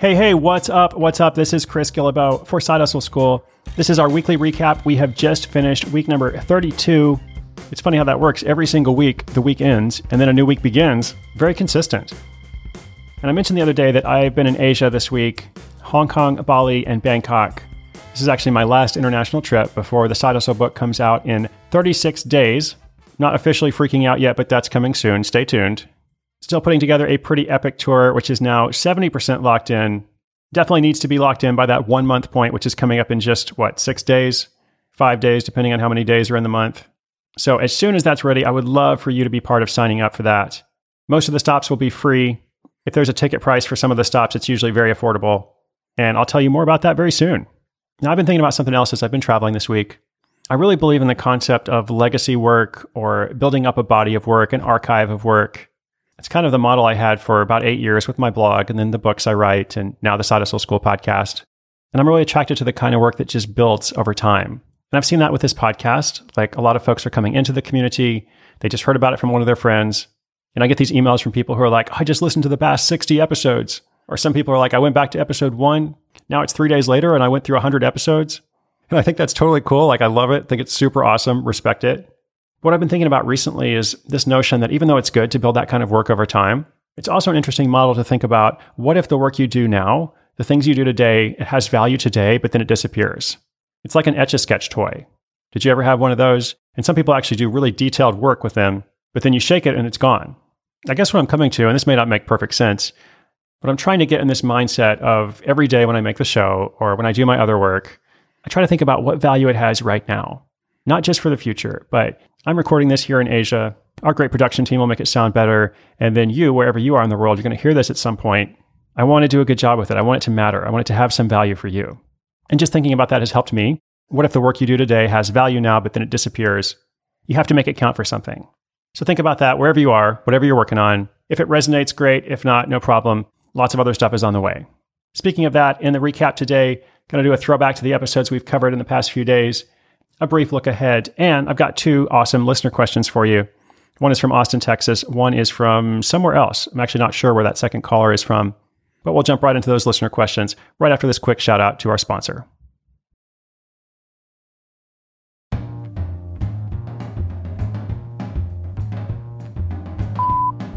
Hey, hey, what's up? What's up? This is Chris Guillebeau for Side Hustle School. This is our weekly recap. We have just finished week number 32. It's funny how that works. Every single week, the week ends, and then a new week begins. Very consistent. And I mentioned the other day that I've been in Asia this week Hong Kong, Bali, and Bangkok. This is actually my last international trip before the Side Hustle book comes out in 36 days. Not officially freaking out yet, but that's coming soon. Stay tuned. Still putting together a pretty epic tour, which is now 70% locked in. Definitely needs to be locked in by that one month point, which is coming up in just what, six days, five days, depending on how many days are in the month. So, as soon as that's ready, I would love for you to be part of signing up for that. Most of the stops will be free. If there's a ticket price for some of the stops, it's usually very affordable. And I'll tell you more about that very soon. Now, I've been thinking about something else as I've been traveling this week. I really believe in the concept of legacy work or building up a body of work, an archive of work. It's kind of the model I had for about eight years with my blog and then the books I write and now the Side Hustle School podcast. And I'm really attracted to the kind of work that just builds over time. And I've seen that with this podcast. Like a lot of folks are coming into the community. They just heard about it from one of their friends. And I get these emails from people who are like, oh, I just listened to the past 60 episodes. Or some people are like, I went back to episode one. Now it's three days later and I went through 100 episodes. And I think that's totally cool. Like, I love it. I think it's super awesome. Respect it. What I've been thinking about recently is this notion that even though it's good to build that kind of work over time, it's also an interesting model to think about what if the work you do now, the things you do today, it has value today, but then it disappears. It's like an etch a sketch toy. Did you ever have one of those? And some people actually do really detailed work with them, but then you shake it and it's gone. I guess what I'm coming to, and this may not make perfect sense, but I'm trying to get in this mindset of every day when I make the show or when I do my other work, I try to think about what value it has right now, not just for the future, but I'm recording this here in Asia. Our great production team will make it sound better. And then you, wherever you are in the world, you're going to hear this at some point. I want to do a good job with it. I want it to matter. I want it to have some value for you. And just thinking about that has helped me. What if the work you do today has value now, but then it disappears? You have to make it count for something. So think about that wherever you are, whatever you're working on. If it resonates, great. If not, no problem. Lots of other stuff is on the way. Speaking of that, in the recap today, going to do a throwback to the episodes we've covered in the past few days a brief look ahead. And I've got two awesome listener questions for you. One is from Austin, Texas. One is from somewhere else. I'm actually not sure where that second caller is from, but we'll jump right into those listener questions right after this quick shout out to our sponsor.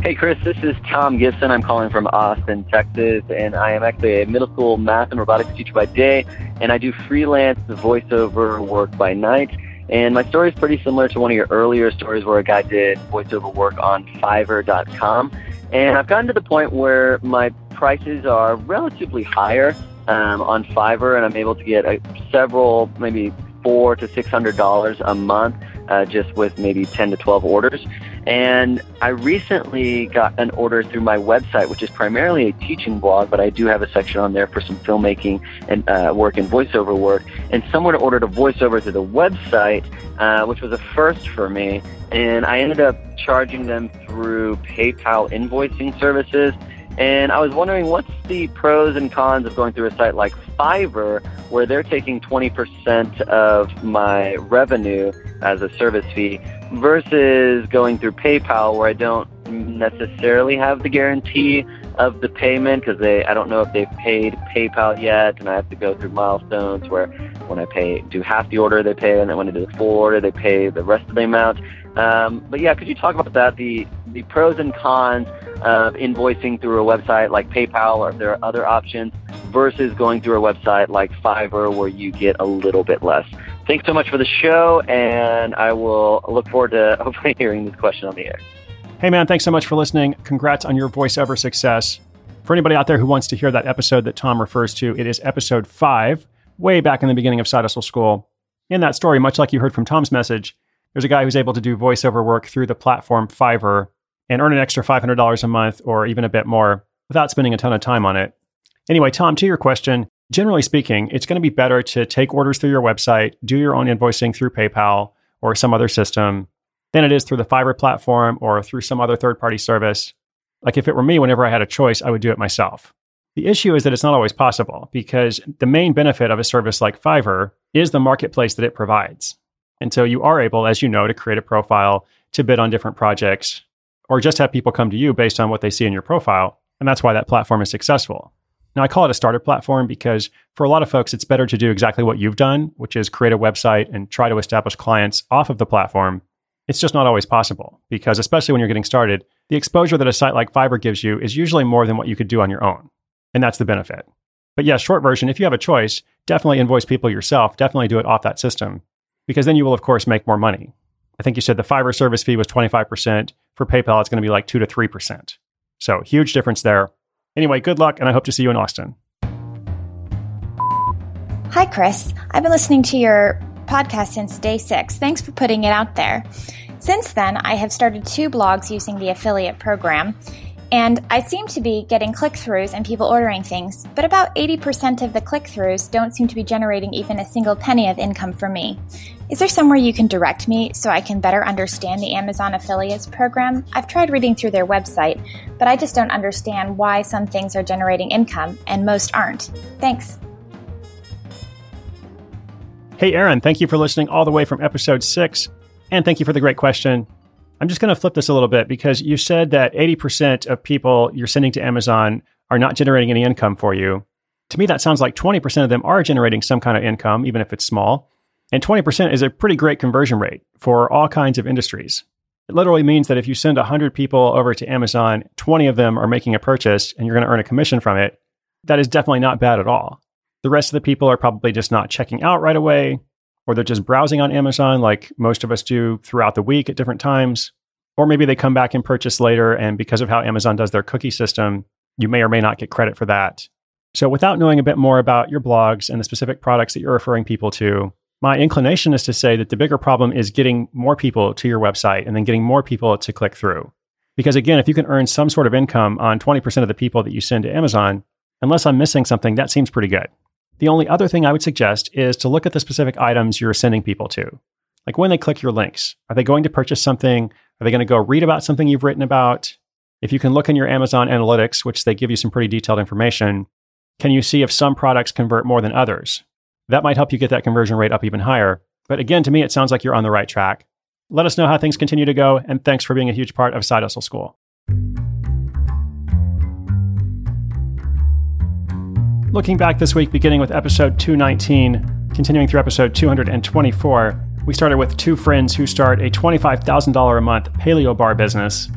Hey, Chris, this is Tom Gibson. I'm calling from Austin, Texas, and I am actually a middle school math and robotics teacher by day, and I do freelance voiceover work by night. And my story is pretty similar to one of your earlier stories where a guy did voiceover work on Fiverr.com. And I've gotten to the point where my prices are relatively higher um, on Fiverr, and I'm able to get a, several, maybe four to six hundred dollars a month, uh, just with maybe ten to twelve orders. And I recently got an order through my website, which is primarily a teaching blog, but I do have a section on there for some filmmaking and uh, work and voiceover work. And someone ordered a voiceover through the website, uh, which was a first for me. And I ended up charging them through PayPal invoicing services. And I was wondering what's the pros and cons of going through a site like Fiverr, where they're taking 20% of my revenue as a service fee, versus going through PayPal, where I don't necessarily have the guarantee of the payment because they I don't know if they've paid PayPal yet, and I have to go through milestones where when I pay do half the order they pay, and then when I do the full order they pay the rest of the amount. Um, but yeah, could you talk about that? The the pros and cons of invoicing through a website like PayPal, or if there are other options, versus going through a website like Fiverr where you get a little bit less. Thanks so much for the show, and I will look forward to hopefully hearing this question on the air. Hey, man, thanks so much for listening. Congrats on your voiceover success. For anybody out there who wants to hear that episode that Tom refers to, it is episode five, way back in the beginning of Side Hustle School. In that story, much like you heard from Tom's message, there's a guy who's able to do voiceover work through the platform Fiverr and earn an extra $500 a month or even a bit more without spending a ton of time on it. Anyway, Tom, to your question, generally speaking, it's going to be better to take orders through your website, do your own invoicing through PayPal or some other system than it is through the Fiverr platform or through some other third party service. Like if it were me, whenever I had a choice, I would do it myself. The issue is that it's not always possible because the main benefit of a service like Fiverr is the marketplace that it provides. And so you are able, as you know, to create a profile to bid on different projects or just have people come to you based on what they see in your profile. And that's why that platform is successful. Now, I call it a starter platform because for a lot of folks, it's better to do exactly what you've done, which is create a website and try to establish clients off of the platform. It's just not always possible because, especially when you're getting started, the exposure that a site like Fiverr gives you is usually more than what you could do on your own. And that's the benefit. But yeah, short version, if you have a choice, definitely invoice people yourself. Definitely do it off that system because then you will, of course, make more money. I think you said the Fiverr service fee was 25%. For PayPal, it's going to be like 2 to 3%. So huge difference there. Anyway, good luck, and I hope to see you in Austin. Hi, Chris. I've been listening to your podcast since day six. Thanks for putting it out there. Since then, I have started two blogs using the affiliate program, and I seem to be getting click throughs and people ordering things, but about 80% of the click throughs don't seem to be generating even a single penny of income for me. Is there somewhere you can direct me so I can better understand the Amazon affiliates program? I've tried reading through their website, but I just don't understand why some things are generating income and most aren't. Thanks. Hey, Aaron, thank you for listening all the way from episode six. And thank you for the great question. I'm just going to flip this a little bit because you said that 80% of people you're sending to Amazon are not generating any income for you. To me, that sounds like 20% of them are generating some kind of income, even if it's small. And 20% is a pretty great conversion rate for all kinds of industries. It literally means that if you send 100 people over to Amazon, 20 of them are making a purchase and you're going to earn a commission from it. That is definitely not bad at all. The rest of the people are probably just not checking out right away, or they're just browsing on Amazon like most of us do throughout the week at different times. Or maybe they come back and purchase later, and because of how Amazon does their cookie system, you may or may not get credit for that. So, without knowing a bit more about your blogs and the specific products that you're referring people to, my inclination is to say that the bigger problem is getting more people to your website and then getting more people to click through. Because again, if you can earn some sort of income on 20% of the people that you send to Amazon, unless I'm missing something, that seems pretty good. The only other thing I would suggest is to look at the specific items you're sending people to. Like when they click your links, are they going to purchase something? Are they going to go read about something you've written about? If you can look in your Amazon analytics, which they give you some pretty detailed information, can you see if some products convert more than others? That might help you get that conversion rate up even higher. But again, to me, it sounds like you're on the right track. Let us know how things continue to go, and thanks for being a huge part of Side Hustle School. Looking back this week, beginning with episode 219, continuing through episode 224, we started with two friends who start a $25,000 a month paleo bar business.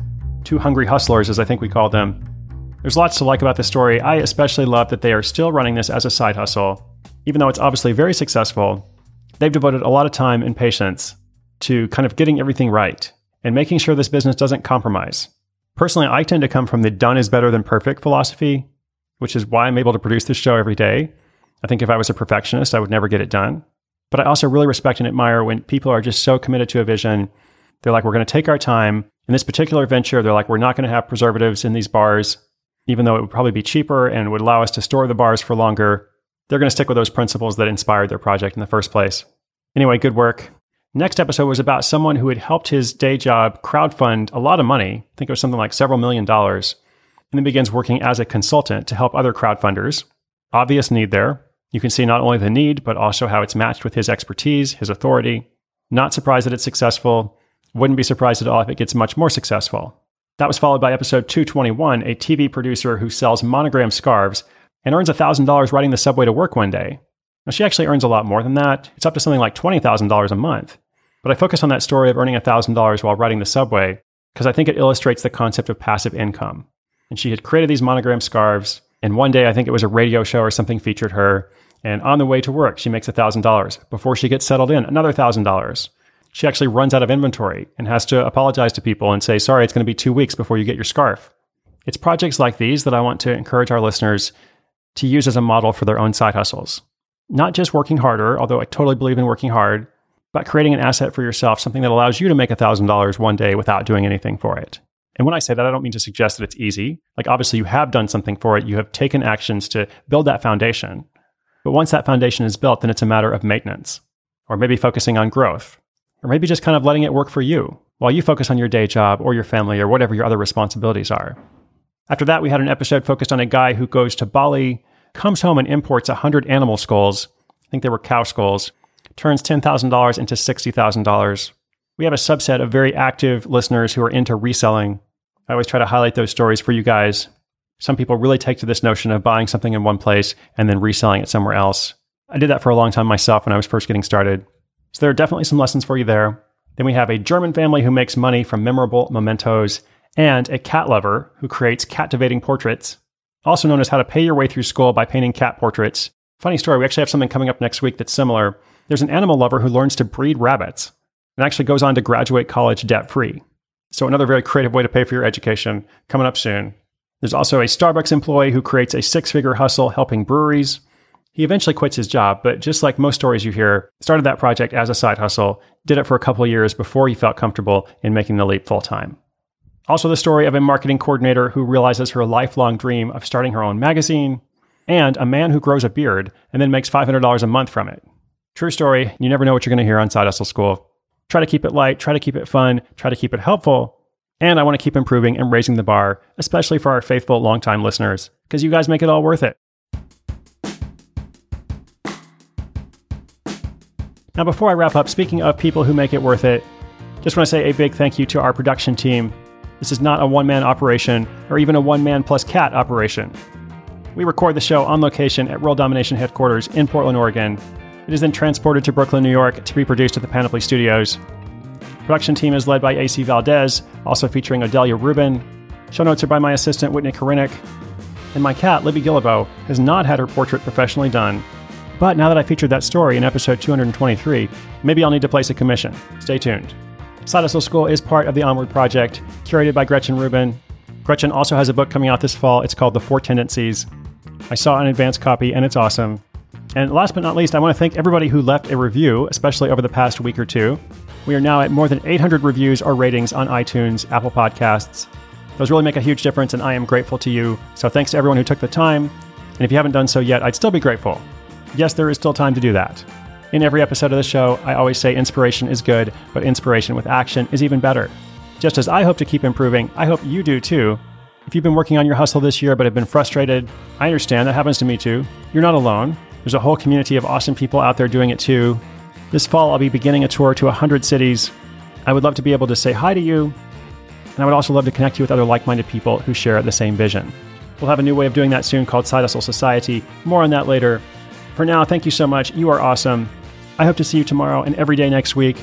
Two hungry hustlers, as I think we call them. There's lots to like about this story. I especially love that they are still running this as a side hustle even though it's obviously very successful, they've devoted a lot of time and patience to kind of getting everything right and making sure this business doesn't compromise. Personally, I tend to come from the done is better than perfect philosophy, which is why I'm able to produce this show every day. I think if I was a perfectionist, I would never get it done. But I also really respect and admire when people are just so committed to a vision. They're like, we're going to take our time. In this particular venture, they're like, we're not going to have preservatives in these bars, even though it would probably be cheaper and would allow us to store the bars for longer they're going to stick with those principles that inspired their project in the first place. Anyway, good work. Next episode was about someone who had helped his day job crowdfund a lot of money. I think it was something like several million dollars. And then begins working as a consultant to help other crowdfunders. Obvious need there. You can see not only the need, but also how it's matched with his expertise, his authority. Not surprised that it's successful. Wouldn't be surprised at all if it gets much more successful. That was followed by episode 221, a TV producer who sells monogram scarves and earns $1,000 riding the subway to work one day. Now, she actually earns a lot more than that. It's up to something like $20,000 a month. But I focus on that story of earning $1,000 while riding the subway because I think it illustrates the concept of passive income. And she had created these monogram scarves. And one day, I think it was a radio show or something featured her. And on the way to work, she makes $1,000. Before she gets settled in, another $1,000. She actually runs out of inventory and has to apologize to people and say, sorry, it's going to be two weeks before you get your scarf. It's projects like these that I want to encourage our listeners to use as a model for their own side hustles. Not just working harder, although I totally believe in working hard, but creating an asset for yourself, something that allows you to make $1,000 one day without doing anything for it. And when I say that, I don't mean to suggest that it's easy. Like, obviously, you have done something for it, you have taken actions to build that foundation. But once that foundation is built, then it's a matter of maintenance, or maybe focusing on growth, or maybe just kind of letting it work for you while you focus on your day job or your family or whatever your other responsibilities are. After that, we had an episode focused on a guy who goes to Bali, comes home and imports 100 animal skulls. I think they were cow skulls, turns $10,000 into $60,000. We have a subset of very active listeners who are into reselling. I always try to highlight those stories for you guys. Some people really take to this notion of buying something in one place and then reselling it somewhere else. I did that for a long time myself when I was first getting started. So there are definitely some lessons for you there. Then we have a German family who makes money from memorable mementos and a cat lover who creates captivating portraits, also known as how to pay your way through school by painting cat portraits. Funny story, we actually have something coming up next week that's similar. There's an animal lover who learns to breed rabbits and actually goes on to graduate college debt free. So, another very creative way to pay for your education coming up soon. There's also a Starbucks employee who creates a six figure hustle helping breweries. He eventually quits his job, but just like most stories you hear, started that project as a side hustle, did it for a couple years before he felt comfortable in making the leap full time. Also, the story of a marketing coordinator who realizes her lifelong dream of starting her own magazine, and a man who grows a beard and then makes $500 a month from it. True story, you never know what you're going to hear on Side Hustle School. Try to keep it light, try to keep it fun, try to keep it helpful. And I want to keep improving and raising the bar, especially for our faithful longtime listeners, because you guys make it all worth it. Now, before I wrap up, speaking of people who make it worth it, just want to say a big thank you to our production team. This is not a one man operation or even a one man plus cat operation. We record the show on location at World Domination headquarters in Portland, Oregon, it is then transported to Brooklyn, New York to be produced at the Panoply Studios. Production team is led by AC Valdez, also featuring Odelia Rubin. Show notes are by my assistant Whitney Korinik. And my cat, Libby Guillebeau, has not had her portrait professionally done. But now that I featured that story in episode 223, maybe I'll need to place a commission. Stay tuned. Side Hustle School is part of the Onward Project, curated by Gretchen Rubin. Gretchen also has a book coming out this fall. It's called The Four Tendencies. I saw an advance copy and it's awesome. And last but not least, I want to thank everybody who left a review, especially over the past week or two. We are now at more than 800 reviews or ratings on iTunes, Apple Podcasts. Those really make a huge difference, and I am grateful to you. So thanks to everyone who took the time. And if you haven't done so yet, I'd still be grateful. Yes, there is still time to do that. In every episode of the show, I always say inspiration is good, but inspiration with action is even better. Just as I hope to keep improving, I hope you do too. If you've been working on your hustle this year but have been frustrated, I understand that happens to me too. You're not alone. There's a whole community of awesome people out there doing it too. This fall, I'll be beginning a tour to 100 cities. I would love to be able to say hi to you, and I would also love to connect you with other like minded people who share the same vision. We'll have a new way of doing that soon called Side Hustle Society. More on that later. For now, thank you so much. You are awesome. I hope to see you tomorrow and every day next week.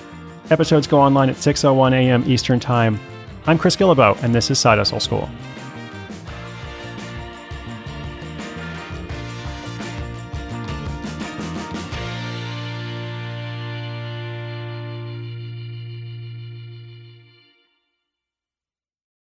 Episodes go online at 6:01 a.m. Eastern Time. I'm Chris Guillebeau, and this is Side Hustle School.